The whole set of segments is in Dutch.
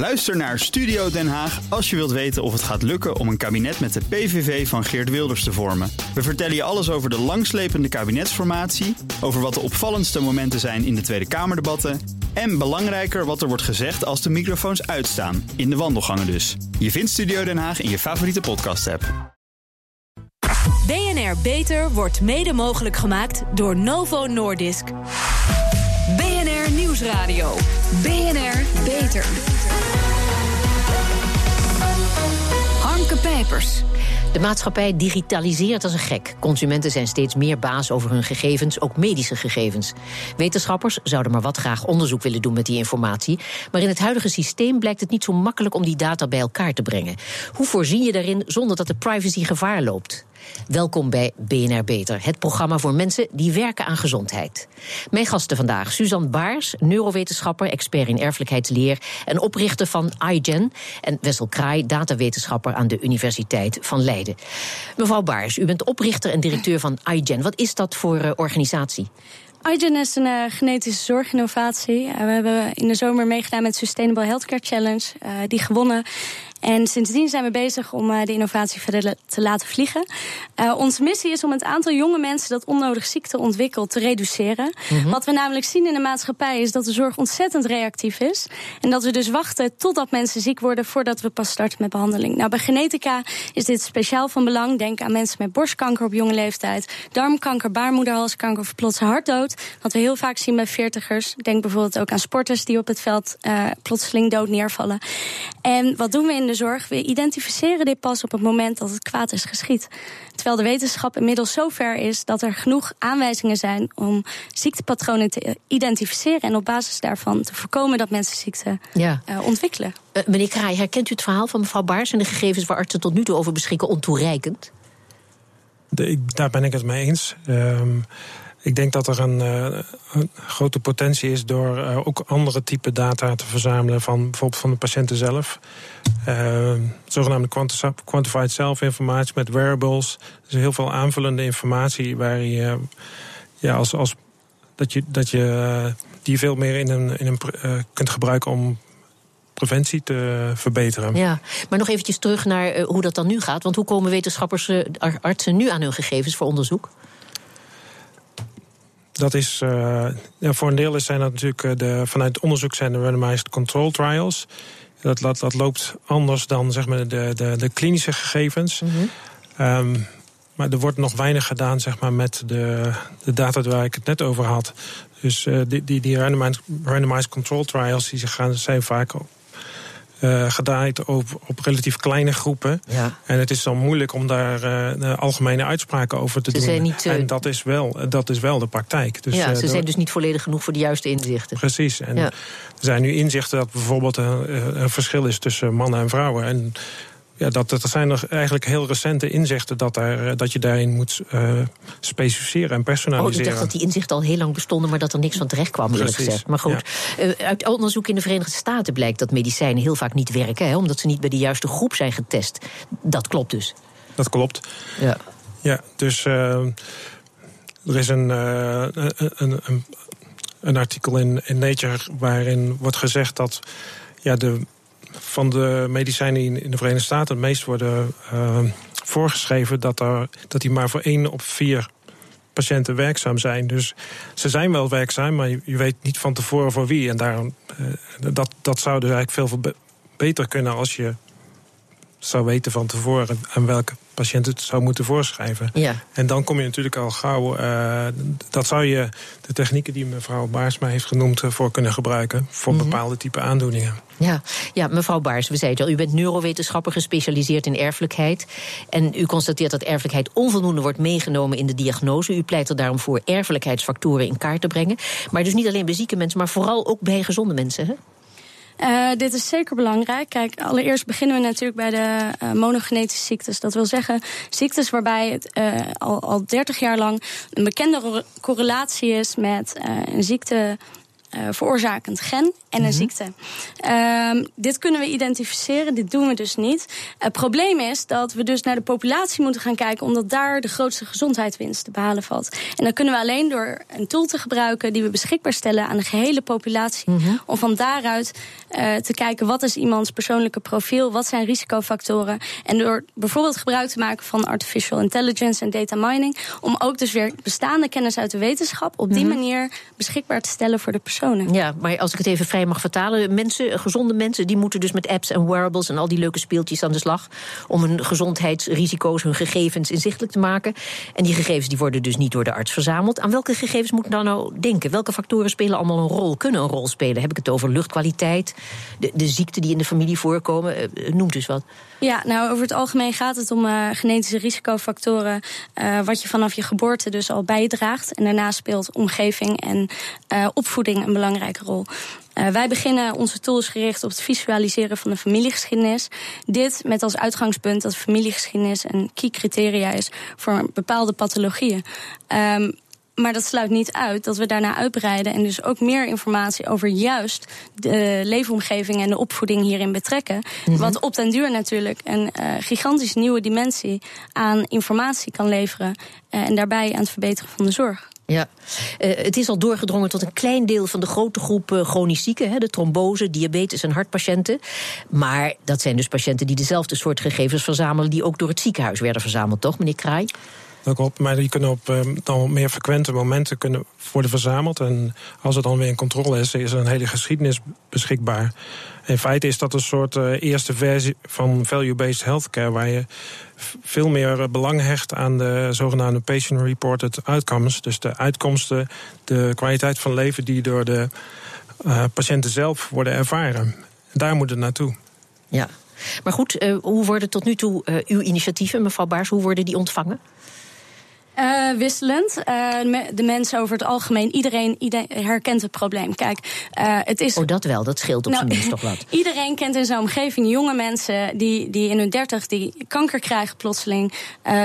Luister naar Studio Den Haag als je wilt weten of het gaat lukken om een kabinet met de PVV van Geert Wilders te vormen. We vertellen je alles over de langslepende kabinetsformatie, over wat de opvallendste momenten zijn in de Tweede Kamerdebatten en belangrijker wat er wordt gezegd als de microfoons uitstaan, in de wandelgangen dus. Je vindt Studio Den Haag in je favoriete podcast-app. BNR Beter wordt mede mogelijk gemaakt door Novo Nordisk. BNR Nieuwsradio. BNR Beter. Pijpers. De maatschappij digitaliseert als een gek. Consumenten zijn steeds meer baas over hun gegevens, ook medische gegevens. Wetenschappers zouden maar wat graag onderzoek willen doen met die informatie. Maar in het huidige systeem blijkt het niet zo makkelijk om die data bij elkaar te brengen. Hoe voorzien je daarin zonder dat de privacy gevaar loopt? Welkom bij BNR Beter, het programma voor mensen die werken aan gezondheid. Mijn gasten vandaag: Suzanne Baars, neurowetenschapper, expert in erfelijkheidsleer en oprichter van iGen. En Wessel Kraai, datawetenschapper aan de Universiteit van Leiden. Mevrouw Baars, u bent oprichter en directeur van iGen. Wat is dat voor uh, organisatie? iGen is een uh, genetische zorginnovatie. Uh, we hebben in de zomer meegedaan met Sustainable Healthcare Challenge, die gewonnen. En sindsdien zijn we bezig om uh, de innovatie verder te laten vliegen. Uh, onze missie is om het aantal jonge mensen dat onnodig ziekte ontwikkelt te reduceren. Mm -hmm. Wat we namelijk zien in de maatschappij is dat de zorg ontzettend reactief is. En dat we dus wachten totdat mensen ziek worden voordat we pas starten met behandeling. Nou, bij genetica is dit speciaal van belang. Denk aan mensen met borstkanker op jonge leeftijd, darmkanker, baarmoederhalskanker of plotse hartdood. Wat we heel vaak zien bij veertigers. Denk bijvoorbeeld ook aan sporters die op het veld uh, plotseling dood neervallen. En wat doen we in de zorg? We identificeren dit pas op het moment dat het kwaad is geschied. Terwijl de wetenschap inmiddels zover is dat er genoeg aanwijzingen zijn om ziektepatronen te identificeren en op basis daarvan te voorkomen dat mensen ziekte ja. uh, ontwikkelen. Uh, meneer Kraai, herkent u het verhaal van mevrouw Baars en de gegevens waar artsen tot nu toe over beschikken ontoereikend? De, daar ben ik het mee eens. Um, ik denk dat er een, een grote potentie is door uh, ook andere type data te verzamelen van bijvoorbeeld van de patiënten zelf. Uh, zogenaamde quantified self-informatie met wearables. Dus heel veel aanvullende informatie waar je ja, als, als dat je, dat je die veel meer in een, in een kunt gebruiken om preventie te verbeteren. Ja, maar nog eventjes terug naar hoe dat dan nu gaat. Want hoe komen wetenschappers, artsen nu aan hun gegevens voor onderzoek? Dat is, uh, ja, voor een deel zijn dat natuurlijk de, vanuit onderzoek zijn de randomized control trials. Dat, dat, dat loopt anders dan zeg maar, de, de, de klinische gegevens. Mm -hmm. um, maar er wordt nog weinig gedaan zeg maar, met de, de data waar ik het net over had. Dus uh, die, die, die randomized, randomized control trials die gaan, zijn vaak uh, gedaaid op, op relatief kleine groepen. Ja. En het is dan moeilijk om daar uh, algemene uitspraken over te ze doen. Zijn niet, uh, en dat is, wel, dat is wel de praktijk. Dus, ja, ze zijn dus niet volledig genoeg voor de juiste inzichten. Precies. En ja. er zijn nu inzichten dat bijvoorbeeld een, een verschil is tussen mannen en vrouwen. En ja, dat, dat zijn er eigenlijk heel recente inzichten dat, daar, dat je daarin moet uh, specificeren en personaliseren. Oh, ik dacht dat die inzichten al heel lang bestonden, maar dat er niks van terecht kwam, eerlijk gezegd. Maar goed, ja. uh, uit onderzoek in de Verenigde Staten blijkt dat medicijnen heel vaak niet werken, hè, omdat ze niet bij de juiste groep zijn getest. Dat klopt dus. Dat klopt. Ja, ja dus uh, er is een, een, een, een artikel in, in Nature waarin wordt gezegd dat ja, de van de medicijnen in de Verenigde Staten het meest worden uh, voorgeschreven, dat, er, dat die maar voor één op vier patiënten werkzaam zijn. Dus ze zijn wel werkzaam, maar je, weet niet van tevoren voor wie. En daarom, uh, dat, dat zou dus eigenlijk veel be beter kunnen als je zou weten van tevoren aan welke patiënt het zou moeten voorschrijven. Ja. En dan kom je natuurlijk al gauw. Uh, dat zou je de technieken die mevrouw Baarsma heeft genoemd voor kunnen gebruiken voor mm -hmm. bepaalde type aandoeningen. Ja, ja, mevrouw Baars, we zeiden al, u bent neurowetenschapper gespecialiseerd in erfelijkheid. En u constateert dat erfelijkheid onvoldoende wordt meegenomen in de diagnose. U pleit er daarom voor erfelijkheidsfactoren in kaart te brengen. Maar dus niet alleen bij zieke mensen, maar vooral ook bij gezonde mensen. Hè? Uh, dit is zeker belangrijk. Kijk, allereerst beginnen we natuurlijk bij de uh, monogenetische ziektes. Dat wil zeggen ziektes waarbij het uh, al, al 30 jaar lang een bekende correlatie is met een ziekte uh, veroorzakend gen en een mhm. ziekte. Um, dit kunnen we identificeren, dit doen we dus niet. Het probleem is dat we dus naar de populatie moeten gaan kijken, omdat daar de grootste gezondheidswinst te behalen valt. En dat kunnen we alleen door een tool te gebruiken die we beschikbaar stellen aan de gehele populatie. Mhm. Om van daaruit uh, te kijken wat is iemands persoonlijke profiel, wat zijn risicofactoren. En door bijvoorbeeld gebruik te maken van artificial intelligence en data mining, om ook dus weer bestaande kennis uit de wetenschap op die mhm. manier beschikbaar te stellen voor de personen. Ja, maar als ik het even vrij mag vertalen, mensen, gezonde mensen, die moeten dus met apps en wearables en al die leuke speeltjes aan de slag om hun gezondheidsrisico's, hun gegevens inzichtelijk te maken. En die gegevens die worden dus niet door de arts verzameld. Aan welke gegevens moet ik dan nou denken? Welke factoren spelen allemaal een rol, kunnen een rol spelen? Heb ik het over luchtkwaliteit, de, de ziekten die in de familie voorkomen? Uh, noemt dus wat. Ja, nou over het algemeen gaat het om uh, genetische risicofactoren. Uh, wat je vanaf je geboorte dus al bijdraagt. En daarna speelt omgeving en uh, opvoeding een belangrijke rol. Uh, wij beginnen onze tools gericht op het visualiseren van de familiegeschiedenis. Dit met als uitgangspunt dat familiegeschiedenis een key criteria is voor bepaalde pathologieën. Um, maar dat sluit niet uit dat we daarna uitbreiden en dus ook meer informatie over juist de leefomgeving en de opvoeding hierin betrekken. Mhm. Wat op den duur natuurlijk een uh, gigantisch nieuwe dimensie aan informatie kan leveren. Uh, en daarbij aan het verbeteren van de zorg. Ja, uh, het is al doorgedrongen tot een klein deel van de grote groep uh, chronisch zieken, hè, de trombose, diabetes en hartpatiënten. Maar dat zijn dus patiënten die dezelfde soort gegevens verzamelen die ook door het ziekenhuis werden verzameld, toch, meneer Kraai? Dat klopt, maar die kunnen op uh, dan meer frequente momenten kunnen worden verzameld. En als er dan weer een controle is, is er een hele geschiedenis beschikbaar. In feite is dat een soort uh, eerste versie van value-based healthcare, waar je veel meer eh, belang hecht aan de zogenaamde patient-reported outcomes. Dus de uitkomsten, de kwaliteit van leven die door de uh, patiënten zelf worden ervaren. Daar moet het naartoe. Ja, maar goed, hoe worden tot nu toe uw initiatieven, mevrouw Baars, hoe worden die ontvangen? Uh, wisselend. Uh, de mensen over het algemeen, iedereen, herkent het probleem. Kijk, uh, het is. Oh, dat wel, dat scheelt op nou, zijn minst toch wat. iedereen kent in zijn omgeving jonge mensen die, die in hun dertig die kanker krijgen plotseling.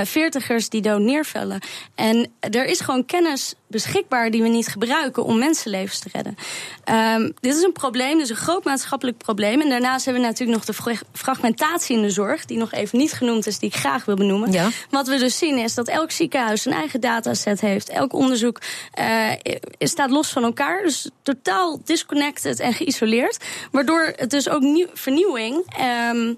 veertigers die dood neervallen. En er is gewoon kennis beschikbaar die we niet gebruiken om mensenlevens te redden. Um, dit is een probleem, dus een groot maatschappelijk probleem. En daarnaast hebben we natuurlijk nog de fragmentatie in de zorg, die nog even niet genoemd is, die ik graag wil benoemen. Ja. Wat we dus zien is dat elk ziekenhuis een eigen dataset heeft. Elk onderzoek uh, staat los van elkaar, dus totaal disconnected en geïsoleerd. Waardoor het dus ook nieuw, vernieuwing. Um,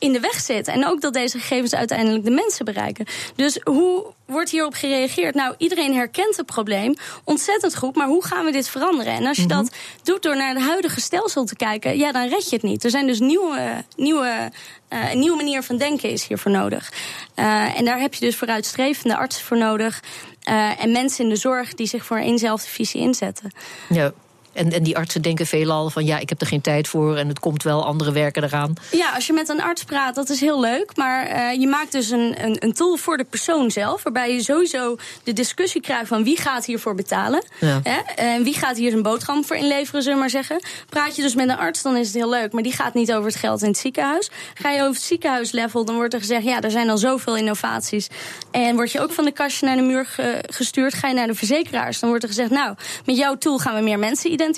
in de weg zit. En ook dat deze gegevens uiteindelijk de mensen bereiken. Dus hoe wordt hierop gereageerd? Nou, iedereen herkent het probleem ontzettend goed. Maar hoe gaan we dit veranderen? En als je mhm. dat doet door naar het huidige stelsel te kijken, ja, dan red je het niet. Er zijn dus nieuwe, nieuwe uh, een nieuwe manier van denken is hiervoor nodig. Uh, en daar heb je dus vooruitstrevende artsen voor nodig. Uh, en mensen in de zorg die zich voor éénzelfde visie inzetten. Ja. En, en die artsen denken veelal van ja, ik heb er geen tijd voor en het komt wel, andere werken eraan. Ja, als je met een arts praat, dat is heel leuk. Maar uh, je maakt dus een, een, een, tool voor de persoon zelf, waarbij je sowieso de discussie krijgt van wie gaat hiervoor betalen. Ja. Hè? En wie gaat hier zijn boterham voor inleveren, zullen we maar zeggen. Praat je dus met een arts, dan is het heel leuk. Maar die gaat niet over het geld in het ziekenhuis. Ga je over het ziekenhuislevel, dan wordt er gezegd, ja, er zijn al zoveel innovaties. En word je ook van de kastje naar de muur gestuurd, ga je naar de verzekeraars. Dan wordt er gezegd, nou, met jouw tool gaan we meer mensen identificeren.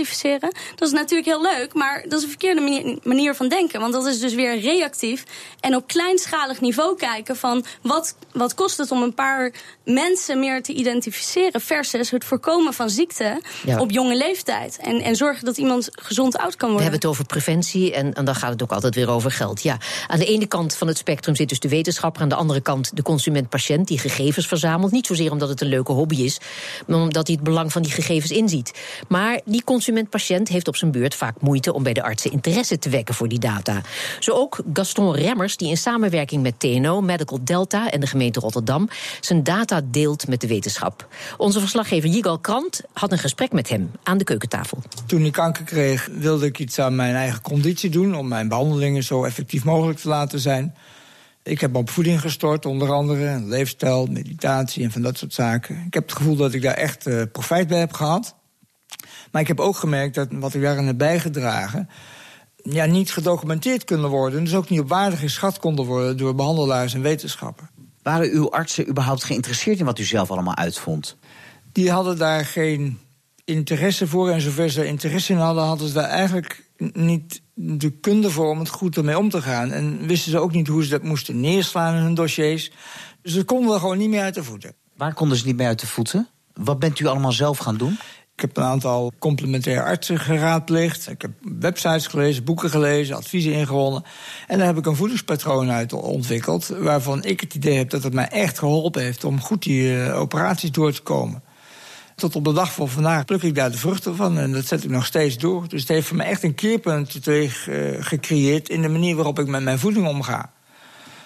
Dat is natuurlijk heel leuk, maar dat is een verkeerde manier, van denken. Want dat is dus weer reactief en op kleinschalig niveau kijken van wat, wat kost het om een paar mensen meer te identificeren versus het voorkomen van ziekte op jonge leeftijd. En, en zorgen dat iemand gezond oud kan worden. We hebben het over preventie en, en dan gaat het ook altijd weer over geld. Ja, aan de ene kant van het spectrum zit dus de wetenschapper, aan de andere kant de consument-patiënt die gegevens verzamelt. Niet zozeer omdat het een leuke hobby is, maar omdat hij het belang van die gegevens inziet. Maar die consument-patiënt heeft op zijn beurt vaak moeite om bij de artsen interesse te wekken voor die data. Zo ook Gaston Remmers, die in samenwerking met TNO, Medical Delta en de gemeente Rotterdam zijn data deelt met de wetenschap. Onze verslaggever Jigal Krant had een gesprek met hem aan de keukentafel. Toen ik kanker kreeg, wilde ik iets aan mijn eigen conditie doen om mijn behandelingen zo effectief mogelijk te laten zijn. Ik heb op voeding gestort, onder andere, leefstijl, meditatie en van dat soort zaken. Ik heb het gevoel dat ik daar echt uh, profijt bij heb gehad. Maar ik heb ook gemerkt dat wat ik daarin heb bijgedragen... Ja, niet gedocumenteerd kunnen worden... dus ook niet op waarde geschat konden worden door behandelaars en wetenschappen. Waren uw artsen überhaupt geïnteresseerd in wat u zelf allemaal uitvond? Die hadden daar geen interesse voor. En zover ze interesse in hadden, hadden ze daar eigenlijk niet de kunde voor om het goed ermee om te gaan. En wisten ze ook niet hoe ze dat moesten neerslaan in hun dossiers. Dus ze konden er gewoon niet meer uit de voeten. Waar konden ze niet meer uit de voeten? Wat bent u allemaal zelf gaan doen? Ik heb een aantal complementaire artsen geraadpleegd. Ik heb websites gelezen, boeken gelezen, adviezen ingewonnen. En daar heb ik een voedingspatroon uit ontwikkeld... waarvan ik het idee heb dat het mij echt geholpen heeft... om goed die uh, operaties door te komen. Tot op de dag van vandaag pluk ik daar de vruchten van en dat zet ik nog steeds door. Dus het heeft voor mij echt een keerpunt uh, gecreëerd... in de manier waarop ik met mijn voeding omga.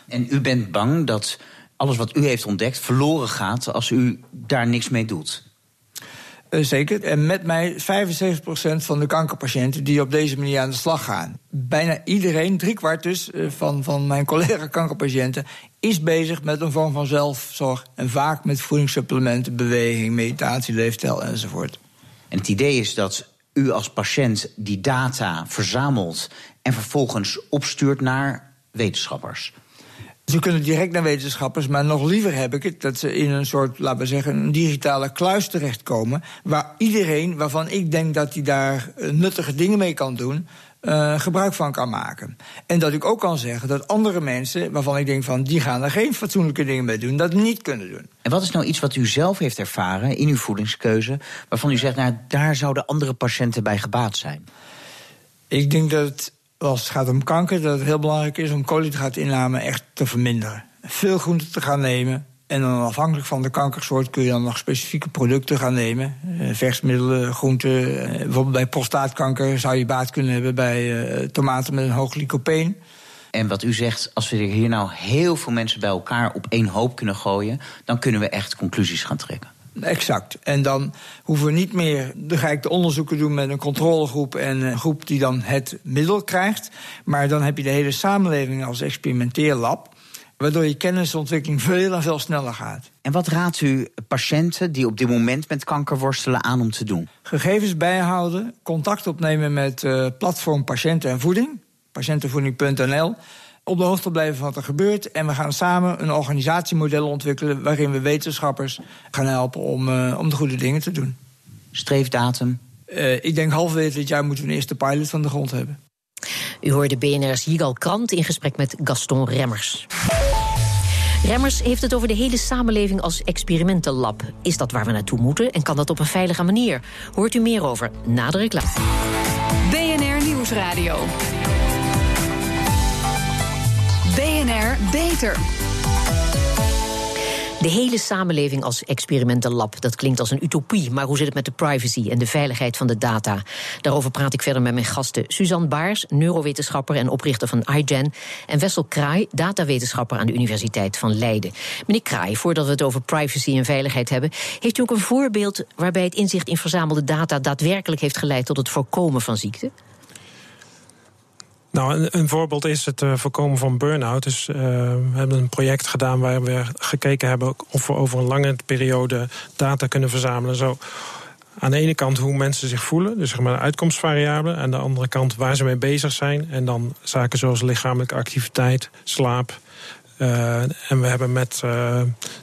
En u bent bang dat alles wat u heeft ontdekt verloren gaat... als u daar niks mee doet? Uh, zeker. En met mij 75% van de kankerpatiënten die op deze manier aan de slag gaan. Bijna iedereen, driekwart dus, uh, van, van mijn collega kankerpatiënten... is bezig met een vorm van zelfzorg. En vaak met voedingssupplementen, beweging, meditatie, leefstijl enzovoort. En het idee is dat u als patiënt die data verzamelt... en vervolgens opstuurt naar wetenschappers. Ze kunnen direct naar wetenschappers, maar nog liever heb ik het dat ze in een soort, laten we zeggen, een digitale kluis terechtkomen. Waar iedereen waarvan ik denk dat hij daar nuttige dingen mee kan doen, uh, gebruik van kan maken. En dat ik ook kan zeggen dat andere mensen, waarvan ik denk van die gaan er geen fatsoenlijke dingen mee doen, dat niet kunnen doen. En wat is nou iets wat u zelf heeft ervaren in uw voedingskeuze, waarvan u zegt, nou daar zouden andere patiënten bij gebaat zijn? Ik denk dat als het gaat om kanker, dat het heel belangrijk is om koolhydraatinname echt te verminderen. Veel groenten te gaan nemen. En dan afhankelijk van de kankersoort kun je dan nog specifieke producten gaan nemen. Uh, versmiddelen, groenten. Uh, bijvoorbeeld bij prostaatkanker zou je baat kunnen hebben bij uh, tomaten met een hoog lycopeen. En wat u zegt, als we hier nou heel veel mensen bij elkaar op één hoop kunnen gooien, dan kunnen we echt conclusies gaan trekken. Exact. En dan hoeven we niet meer dan ga ik de onderzoeken doen met een controlegroep en een groep die dan het middel krijgt. Maar dan heb je de hele samenleving als experimenteerlab. Waardoor je kennisontwikkeling veel en veel sneller gaat. En wat raadt u patiënten die op dit moment met kanker worstelen aan om te doen? Gegevens bijhouden, contact opnemen met uh, platform Patiënten en Voeding, patiëntenvoeding.nl op de hoogte blijven van wat er gebeurt. En we gaan samen een organisatiemodel ontwikkelen waarin we wetenschappers gaan helpen om, uh, om de goede dingen te doen. Streefdatum? Uh, ik denk halverwege dit jaar moeten we een eerste pilot van de grond hebben. U hoorde BNR's Jigal Krant in gesprek met Gaston Remmers. Remmers heeft het over de hele samenleving als experimentenlab. Is dat waar we naartoe moeten en kan dat op een veilige manier? Hoort u meer over na de reclame. BNR Nieuwsradio. Beter. De hele samenleving als experimentenlab, dat klinkt als een utopie. Maar hoe zit het met de privacy en de veiligheid van de data? Daarover praat ik verder met mijn gasten. Suzanne Baars, neurowetenschapper en oprichter van iGen. En Wessel Kraai, datawetenschapper aan de Universiteit van Leiden. Meneer Kraai, voordat we het over privacy en veiligheid hebben... heeft u ook een voorbeeld waarbij het inzicht in verzamelde data... daadwerkelijk heeft geleid tot het voorkomen van ziekte? Nou, een, voorbeeld is het uh, voorkomen van burn-out. Dus, uh, we hebben een project gedaan waar we gekeken hebben of we over een lange periode data kunnen verzamelen. Zo aan de ene kant hoe mensen zich voelen, dus zeg maar uitkomstvariabelen. Aan de andere kant waar ze mee bezig zijn. En dan zaken zoals lichamelijke activiteit, slaap. Uh, en we hebben met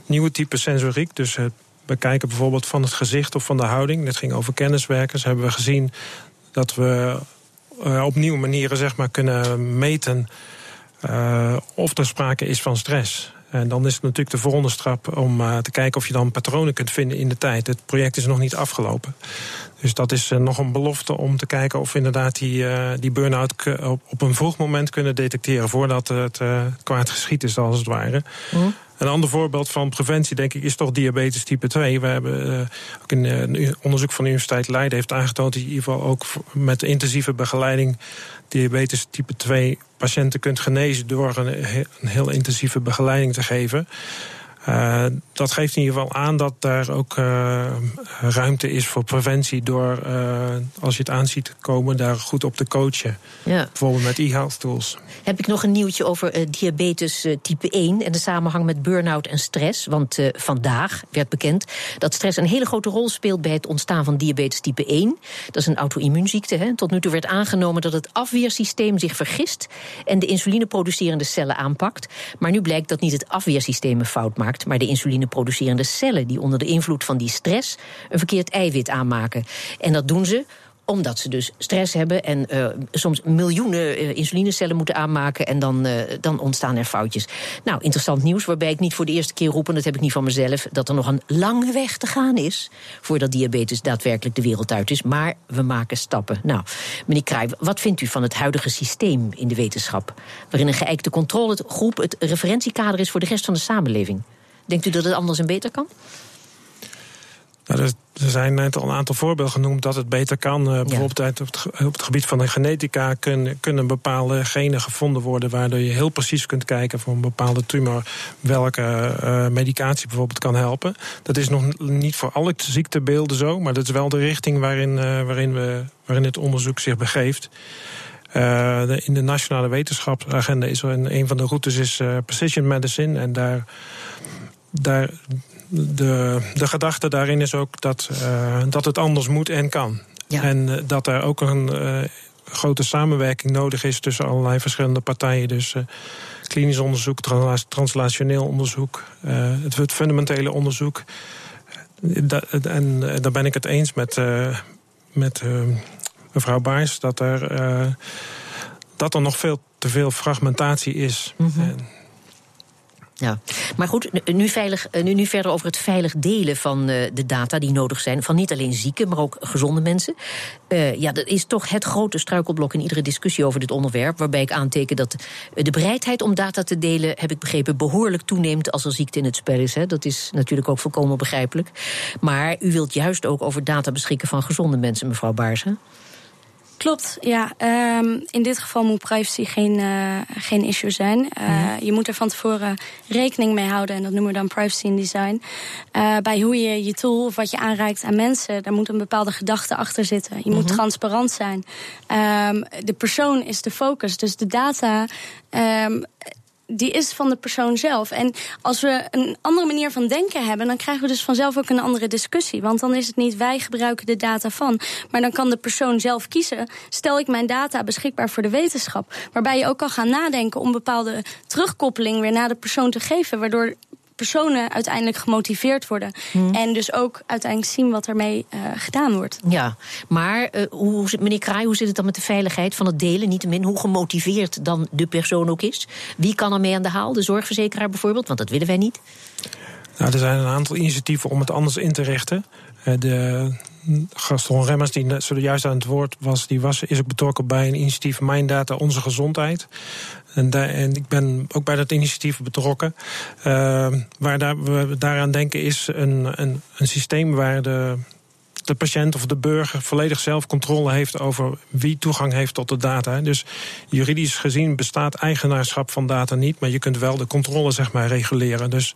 nieuwe type sensoriek, dus het bekijken bijvoorbeeld van het gezicht of van de houding. Dit ging over kenniswerkers. Hebben we gezien dat we uh, op nieuwe manieren zeg maar, kunnen meten uh, of er sprake is van stress. En dan is het natuurlijk de volgende stap om uh, te kijken of je dan patronen kunt vinden in de tijd. Het project is nog niet afgelopen. Dus dat is nog een belofte om te kijken of we inderdaad die, die burn-out op, een vroeg moment kunnen detecteren. voordat het kwaad geschiet is, als het ware. Mm. Een ander voorbeeld van preventie, denk ik, is toch diabetes type 2. We hebben uh, ook in een onderzoek van de Universiteit Leiden heeft aangetoond dat je in ieder geval ook met intensieve begeleiding diabetes type 2 patiënten kunt genezen door een, een heel intensieve begeleiding te geven. Uh, dat geeft in ieder geval aan dat daar ook uh, ruimte is voor preventie door, uh, als je het aanziet komen, daar goed op te coachen. Ja. Bijvoorbeeld met e-health tools. Heb ik nog een nieuwtje over diabetes type 1 en de samenhang met burn-out en stress. Want vandaag werd bekend dat stress een hele grote rol speelt bij het ontstaan van diabetes type 1. Dat is een auto-immuunziekte. Tot nu toe werd aangenomen dat het afweersysteem zich vergist en de insulineproducerende cellen aanpakt. Maar nu blijkt dat niet het afweersysteem een fout maakt maar de insulineproducerende cellen die onder de invloed van die stress een verkeerd eiwit aanmaken. En dat doen ze omdat ze dus stress hebben en uh, soms miljoenen uh, insulinecellen moeten aanmaken. En dan, uh, dan ontstaan er foutjes. Nou, interessant nieuws, waarbij ik niet voor de eerste keer roep, en dat heb ik niet van mezelf, dat er nog een lange weg te gaan is voordat diabetes daadwerkelijk de wereld uit is. Maar we maken stappen. Nou, meneer Kruij, wat vindt u van het huidige systeem in de wetenschap? Waarin een geëikte controlegroep het referentiekader is voor de rest van de samenleving. Denkt u dat het anders en beter kan? Nou, er, zijn net al een aantal voorbeelden genoemd dat het beter kan. Uh, bijvoorbeeld op, het, op het gebied van de genetica kunnen, kunnen bepaalde genen gevonden worden, waardoor je heel precies kunt kijken voor een bepaalde tumor welke uh, medicatie bijvoorbeeld kan helpen. Dat is nog niet voor alle ziektebeelden zo, maar dat is wel de richting waarin, uh, waarin, we, waarin het onderzoek zich begeeft. De, in de nationale wetenschapsagenda is er een, een van de routes is precision medicine en daar daar, de, de gedachte daarin is ook dat, uh, dat het anders moet en kan. En uh, dat er ook een uh, grote samenwerking nodig is tussen allerlei verschillende partijen. Dus klinisch onderzoek, translationeel onderzoek, het, het, fundamentele onderzoek. en daar ben ik het eens met, met mevrouw Baars dat er, dat er nog veel te veel fragmentatie is. Mm -hmm. Ja, maar goed, nu, veilig, eh, nu, nu verder over het veilig delen van uh, de data die nodig zijn. Van niet alleen zieke, maar ook gezonde mensen. Uh, ja, dat is toch het grote struikelblok in iedere discussie over dit onderwerp. Waarbij ik aanteken dat de bereidheid om data te delen, heb ik begrepen, behoorlijk toeneemt als er ziekte in het spel is. Hè. Dat is natuurlijk ook volkomen begrijpelijk. Maar u wilt juist ook over data beschikken van gezonde mensen, mevrouw Baarsen. Klopt, ja. Um, in dit geval moet privacy geen, uh, geen issue zijn. Uh, mm. Je moet er van tevoren rekening mee houden. En dat noemen we dan privacy in design. Uh, bij hoe je je tool of wat je aanreikt aan mensen... daar moet een bepaalde gedachte achter zitten. Je moet mhm. transparant zijn. Um, de persoon is de focus. Dus de data... Um, die is van de persoon zelf. En als we een andere manier van denken hebben, dan krijgen we dus vanzelf ook een andere discussie. Want dan is het niet wij gebruiken de data van, maar dan kan de persoon zelf kiezen. Stel ik mijn data beschikbaar voor de wetenschap, waarbij je ook kan gaan nadenken om bepaalde terugkoppeling weer naar de persoon te geven, waardoor personen uiteindelijk gemotiveerd worden. Hmm. En dus ook uiteindelijk zien wat ermee uh, gedaan wordt. Ja, maar uh, hoe, meneer Kraai, hoe zit het dan met de veiligheid van het delen? Niettemin hoe gemotiveerd dan de persoon ook is. Wie kan er mee aan de haal? De zorgverzekeraar bijvoorbeeld, want dat willen wij niet. Nou, er zijn een aantal initiatieven om het anders in te richten. Eh, de Gaston Remmers, die zojuist aan het woord was, die was, is ook betrokken bij een initiatief Mijn Data, Onze Gezondheid. En, en ik ben ook bij dat initiatief betrokken. Uh, waar daar, we daaraan denken is een, een, een systeem waar de, de patiënt of de burger volledig zelf controle heeft over wie toegang heeft tot de data. Dus juridisch gezien bestaat eigenaarschap van data niet, maar je kunt wel de controle zeg maar reguleren. Dus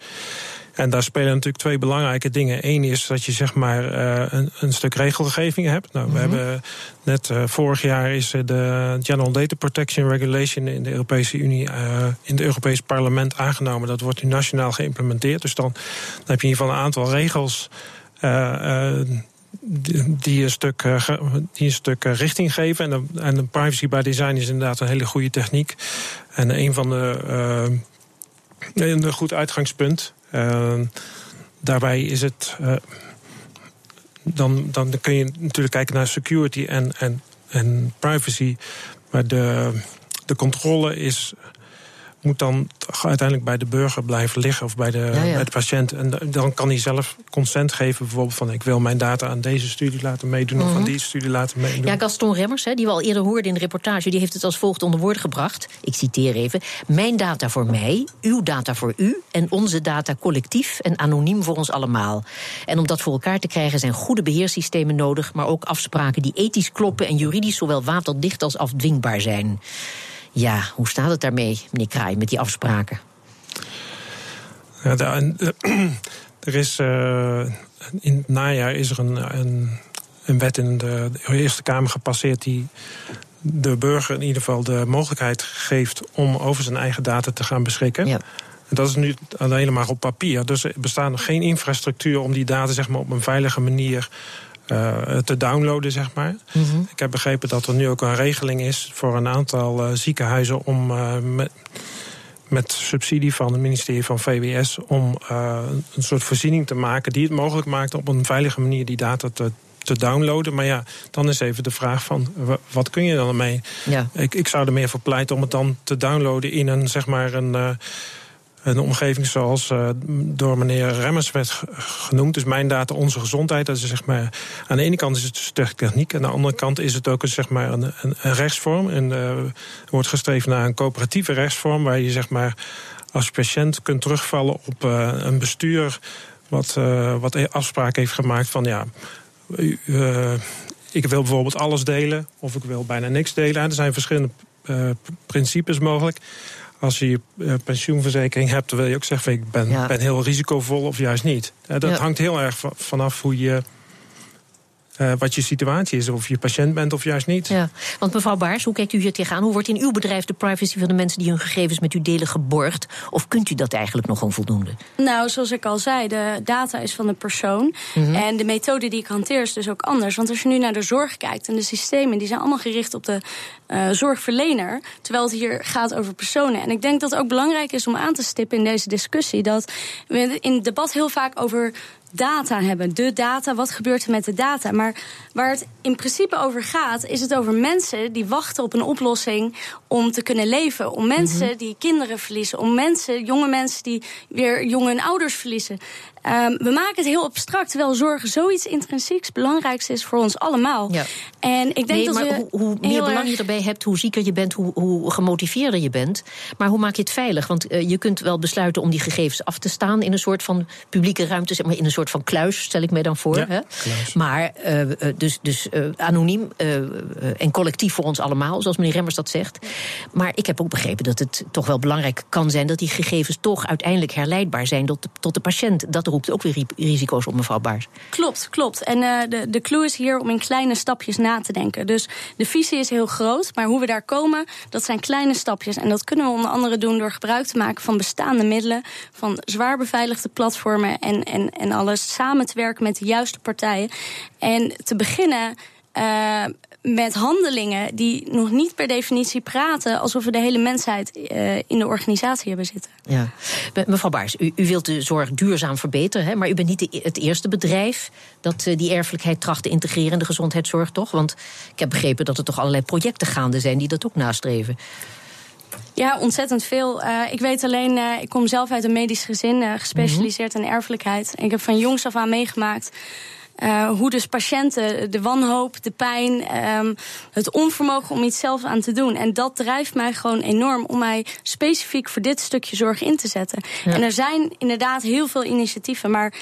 en daar spelen natuurlijk twee belangrijke dingen. Eén is dat je zeg maar uh, een, een, stuk regelgeving hebt. Nou, we mm -hmm. hebben net uh, vorig jaar is de General Data Protection Regulation in de Europese Unie, uh, in het Europese parlement aangenomen. Dat wordt nu nationaal geïmplementeerd. Dus dan, dan heb je in ieder geval een aantal regels. Die, een stuk, die een stuk richting geven. En en privacy by design is inderdaad een hele goede techniek. En een van de. een goed uitgangspunt. Daarbij is het. Dan, dan kun je natuurlijk kijken naar security en, en, en privacy. Maar de, de controle is moet dan uiteindelijk bij de burger blijven liggen of bij de, Bij de patiënt. En dan kan hij zelf consent geven, bijvoorbeeld van ik wil mijn data aan deze studie laten meedoen of aan mhm. die studie laten meedoen. Ja, Gaston Remmers, hè, die we al eerder hoorden in de reportage, die heeft het als volgt onder woorden gebracht. Ik citeer even: Mijn data voor mij, uw data voor u en onze data collectief en anoniem voor ons allemaal. En om dat voor elkaar te krijgen zijn goede beheersystemen nodig, maar ook afspraken die ethisch kloppen en juridisch zowel waterdicht als afdwingbaar zijn. Ja, hoe staat het daarmee, meneer Kraai, met die afspraken? Ja, daar, er is, uh, in het najaar is er een, een, een wet in de, de Eerste Kamer gepasseerd die de burger in ieder geval de mogelijkheid geeft om over zijn eigen data te gaan beschikken. Ja. En dat is nu alleen maar op papier. Dus er bestaat nog geen infrastructuur om die data zeg maar, op een veilige manier uh, te downloaden, zeg maar. Mm -hmm. Ik heb begrepen dat er nu ook een regeling is voor een aantal uh, ziekenhuizen om uh, met, met subsidie van het ministerie van VWS om een soort voorziening te maken die het mogelijk maakt op een veilige manier die data te, te downloaden. Maar ja, dan is even de vraag van wat kun je dan ermee? Ja. Ik, ik zou er meer voor pleiten om het dan te downloaden in een zeg maar een een omgeving zoals uh, door meneer Remmers werd genoemd. Dus mijn data, onze gezondheid. Dat is zeg maar, aan de ene kant is het techniek. Aan de andere kant is het ook een, zeg maar, een, een, rechtsvorm. En uh, wordt gestreefd naar een coöperatieve rechtsvorm. Waar je zeg maar, als patiënt kunt terugvallen op uh, een bestuur. Wat, wat afspraak heeft gemaakt van ja. ik wil bijvoorbeeld alles delen. Of ik wil bijna niks delen. Er zijn verschillende principes mogelijk als je je eh, pensioenverzekering hebt, dan wil je ook zeggen: ik ben, ben heel risicovol of juist niet. Dat hangt heel erg vanaf hoe je uh, wat je situatie is. Of je patiënt bent of juist niet. Ja, want mevrouw Baars, hoe kijkt u hier tegenaan? Hoe wordt in uw bedrijf de privacy van de mensen die hun gegevens met u delen geborgd? Of kunt u dat eigenlijk nog onvoldoende? Nou, zoals ik al zei, de data is van de persoon. Mhm. En de methode die ik hanteer is dus ook anders. Want als je nu naar de zorg kijkt en de systemen, die zijn allemaal gericht op de uh, zorgverlener. Terwijl het hier gaat over personen. En ik denk dat het ook belangrijk is om aan te stippen in deze discussie. Dat we in het debat heel vaak over data hebben. De data, wat gebeurt er met de data? Maar waar het in principe over gaat, is het over mensen die wachten op een oplossing om te kunnen leven. Om mensen mhm. die kinderen verliezen. Om mensen, jonge mensen die weer jonge ouders verliezen. Um, we maken het heel abstract, terwijl zorgen zoiets intrinsieks belangrijks is voor ons allemaal. Ja. En ik denk nee, dat maar we hoe, hoe meer belang je erbij hebt, hoe zieker je bent, hoe, hoe gemotiveerder je bent. Maar hoe maak je het veilig? Want uh, je kunt wel besluiten om die gegevens af te staan in een soort van publieke ruimte, zeg maar in een soort van kluis, stel ik mij dan voor. Ja, hè? Maar uh, dus, dus uh, anoniem en collectief voor ons allemaal, zoals meneer Remmers dat zegt. Maar ik heb ook begrepen dat het toch wel belangrijk kan zijn dat die gegevens toch uiteindelijk herleidbaar zijn tot de, tot de patiënt. Dat roept ook weer risico's op, mevrouw Baars. Klopt, klopt. En uh, de, de clue is hier om in kleine stapjes na te denken. Dus de visie is heel groot, maar hoe we daar komen, dat zijn kleine stapjes. En dat kunnen we onder andere doen door gebruik te maken van bestaande middelen, van zwaar beveiligde platformen en, en, en alles samen te werken met de juiste partijen. En te beginnen. Uh, met handelingen die nog niet per definitie praten alsof we de hele mensheid uh, in de organisatie hebben zitten. Ja. Mevrouw Baars, u, u wilt de zorg duurzaam verbeteren, hè, maar u bent niet de, het eerste bedrijf dat uh, die erfelijkheid tracht te integreren in de gezondheidszorg, toch? Want ik heb begrepen dat er toch allerlei projecten gaande zijn die dat ook nastreven. Ja, ontzettend veel. Uh, ik weet alleen, uh, ik kom zelf uit een medisch gezin, uh, gespecialiseerd mm -hmm. in erfelijkheid. En ik heb van jongs af aan meegemaakt uh, hoe dus patiënten de wanhoop, de pijn, um, het onvermogen om iets zelf aan te doen. En dat drijft mij gewoon enorm om mij specifiek voor dit stukje zorg in te zetten. Ja. En er zijn inderdaad heel veel initiatieven, maar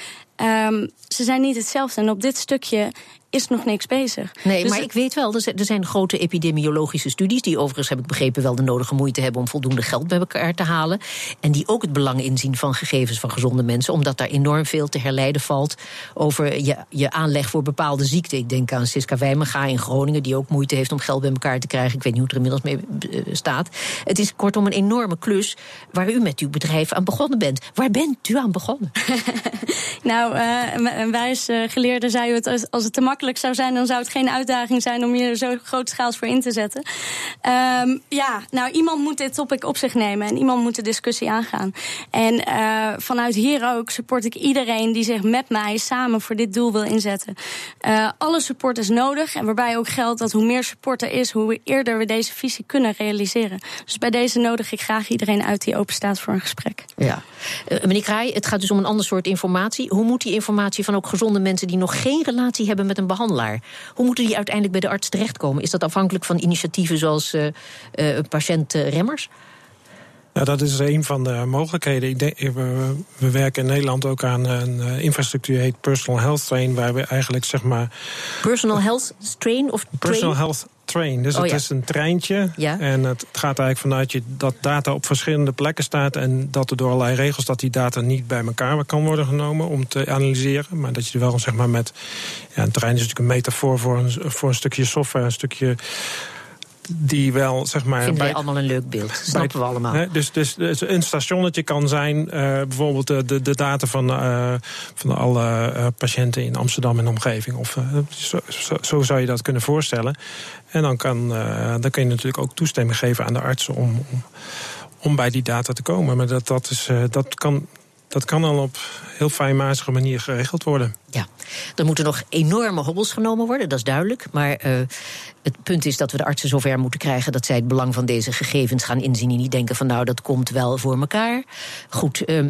um, ze zijn niet hetzelfde. En op dit stukje is nog niks bezig. Nee, dus maar ik weet wel, er zijn grote epidemiologische studies... die overigens, heb ik begrepen, wel de nodige moeite hebben... om voldoende geld bij elkaar te halen. En die ook het belang inzien van gegevens van gezonde mensen... omdat daar enorm veel te herleiden valt over je, je aanleg voor bepaalde ziekten. Ik denk aan Siska Wijmega in Groningen... die ook moeite heeft om geld bij elkaar te krijgen. Ik weet niet hoe het er inmiddels mee eh, staat. Het is kortom een enorme klus waar u met uw bedrijf aan begonnen bent. Waar bent u aan begonnen? nou, uh, een wijze geleerde zei het als het te makkelijk zou zijn, dan zou het geen uitdaging zijn om je er zo grootschaals voor in te zetten. Um, ja, nou, iemand moet dit topic op zich nemen en iemand moet de discussie aangaan. En uh, vanuit hier ook support ik iedereen die zich met mij samen voor dit doel wil inzetten. Alle support is nodig en waarbij ook geldt dat hoe meer support er is, hoe eerder we deze visie kunnen realiseren. Dus bij deze nodig ik graag iedereen uit die open staat voor een gesprek. Ja. Meneer Kraai, het gaat dus om een ander soort informatie. Hoe moet die informatie van ook gezonde mensen die nog geen relatie hebben met een behandelaar. Hoe moeten die uiteindelijk bij de arts terechtkomen? Is dat afhankelijk van initiatieven zoals uh, uh, patiënt Remmers? Ja, dat is een van de mogelijkheden. Ik denk, we, we, werken in Nederland ook aan een infrastructuur heet Personal Health Train, waar we eigenlijk zeg maar. Personal Health Train of Personal train? Health Train. Dus oh, het is een treintje. Ja. En het gaat eigenlijk vanuit je dat data op verschillende plekken staat. En dat er door allerlei regels dat die data niet bij elkaar kan worden genomen om te analyseren. Maar dat je er wel zeg maar met. Ja, een trein is natuurlijk een metafoor voor een, voor een stukje software, een stukje die wel, zeg maar... Vinden wij allemaal een leuk beeld, snappen we allemaal. Hè, dus, dus, dus, een stationnetje kan zijn, uh, bijvoorbeeld de, de, de, data van, uh, van alle uh, patiënten in Amsterdam en omgeving. Of, zo, zou je dat kunnen voorstellen. En dan, kan, dan kun je natuurlijk ook toestemming geven aan de artsen om, om bij die data te komen. Maar dat, dat, is, dat, kan, dat kan al op heel fijnmazige manier geregeld worden. Ja, er moeten nog enorme hobbels genomen worden, dat is duidelijk. Maar uh, het punt is dat we de artsen zover moeten krijgen dat zij het belang van deze gegevens gaan inzien. En niet denken van nou, dat komt wel voor elkaar. Goed, uh,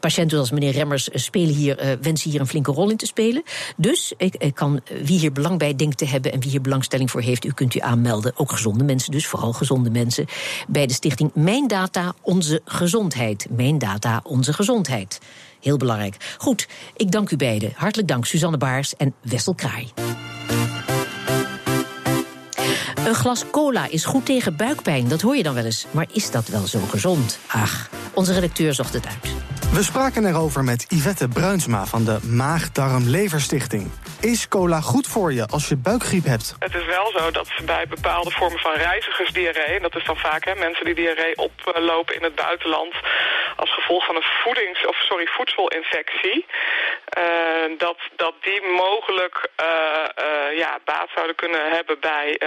patiënten zoals meneer Remmers spelen hier, uh, wensen hier een flinke rol in te spelen. Dus ik, ik kan wie hier belang bij denkt te hebben en wie hier belangstelling voor heeft, u kunt u aanmelden. Ook gezonde mensen, dus vooral gezonde mensen. Bij de stichting Mijn Data, Onze Gezondheid. Mijn Data, Onze Gezondheid. Heel belangrijk. Goed, ik dank u beiden. Hartelijk dank, Suzanne Baars en Wessel Kraai. Een glas cola is goed tegen buikpijn, dat hoor je dan wel eens. Maar is dat wel zo gezond? Ach, onze redacteur zocht het uit. We spraken erover met Yvette Bruinsma van de Maag-Darm-Leverstichting. Is cola goed voor je als je buikgriep hebt? Het is wel zo dat bij bepaalde vormen van reizigersdiarree... en dat is dan vaak hè, mensen die diarree oplopen in het buitenland... als gevolg van een voedings, of, sorry, voedselinfectie... Uh, dat, dat die mogelijk uh, uh, ja, baat zouden kunnen hebben bij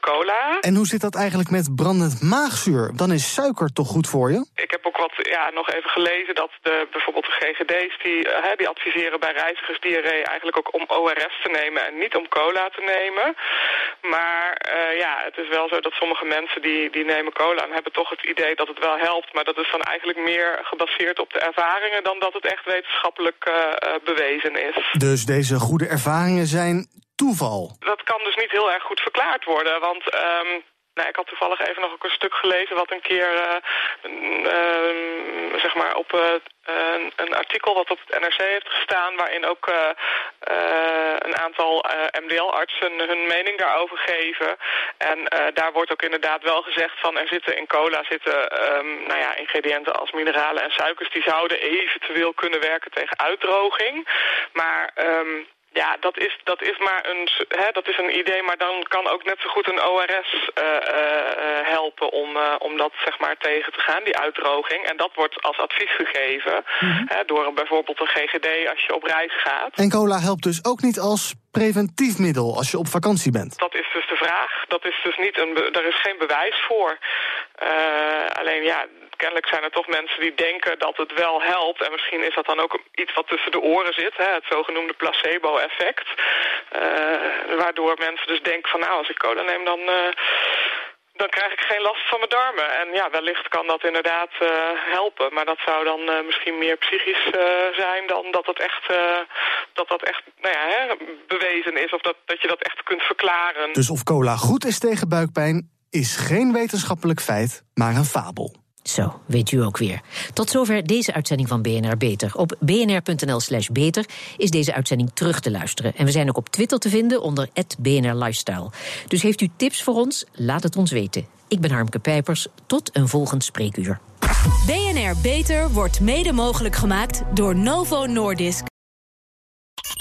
cola. En hoe zit dat eigenlijk met brandend maagzuur? Dan is suiker toch goed voor je? Ik heb ook wat ja, nog even gelezen dat de, bijvoorbeeld de GGD's... die, die adviseren bij reizigersdiarree eigenlijk ook om ORS te nemen en niet om cola te nemen. Maar ja, het is wel zo dat sommige mensen die, die nemen cola en hebben toch het idee dat het wel helpt. Maar dat is dan eigenlijk meer gebaseerd op de ervaringen dan dat het echt wetenschappelijk bewezen is. Dus deze goede ervaringen zijn toeval? Dat kan dus niet heel erg goed verklaard worden, want... Um, nou, ik had toevallig even nog ook een stuk gelezen wat een keer, uh, uh, zeg maar, op uh, een artikel wat op het NRC heeft gestaan... waarin ook een aantal MDL-artsen hun mening daarover geven. En daar wordt ook inderdaad wel gezegd van... er zitten in cola zitten um, nou ja, ingrediënten als mineralen en suikers... die zouden eventueel kunnen werken tegen uitdroging. Maar... Um, ja, dat is, dat is maar een, hè, dat is een idee, maar dan kan ook net zo goed een ORS uh, uh, helpen om, uh, om dat zeg maar tegen te gaan, die uitdroging. En dat wordt als advies gegeven mm -hmm. hè, door bijvoorbeeld een GGD als je op reis gaat. En cola helpt dus ook niet als preventief middel als je op vakantie bent? Dat is dus de vraag. Dat is dus niet een, er is geen bewijs voor. alleen ja, kennelijk zijn er toch mensen die denken dat het wel helpt. En misschien is dat dan ook iets wat tussen de oren zit. Hè, het zogenoemde placebo-effect. Uh, waardoor mensen dus denken van nou, als ik cola neem dan... Uh, dan krijg ik geen last van mijn darmen. En ja, wellicht kan dat inderdaad uh, helpen. Maar dat zou dan misschien meer psychisch zijn dan dat het echt, dat dat echt nou ja, hè, bewezen is. Of dat, dat je dat echt kunt verklaren. Dus of cola goed is tegen buikpijn is geen wetenschappelijk feit, maar een fabel. Zo, weet u ook weer. Tot zover deze uitzending van BNR Beter. Op bnr.nl/slash beter is deze uitzending terug te luisteren. En we zijn ook op Twitter te vinden onder BNR Lifestyle. Dus heeft u tips voor ons? Laat het ons weten. Ik ben Harmke Pijpers. Tot een volgend spreekuur. BNR Beter wordt mede mogelijk gemaakt door Novo Nordisk.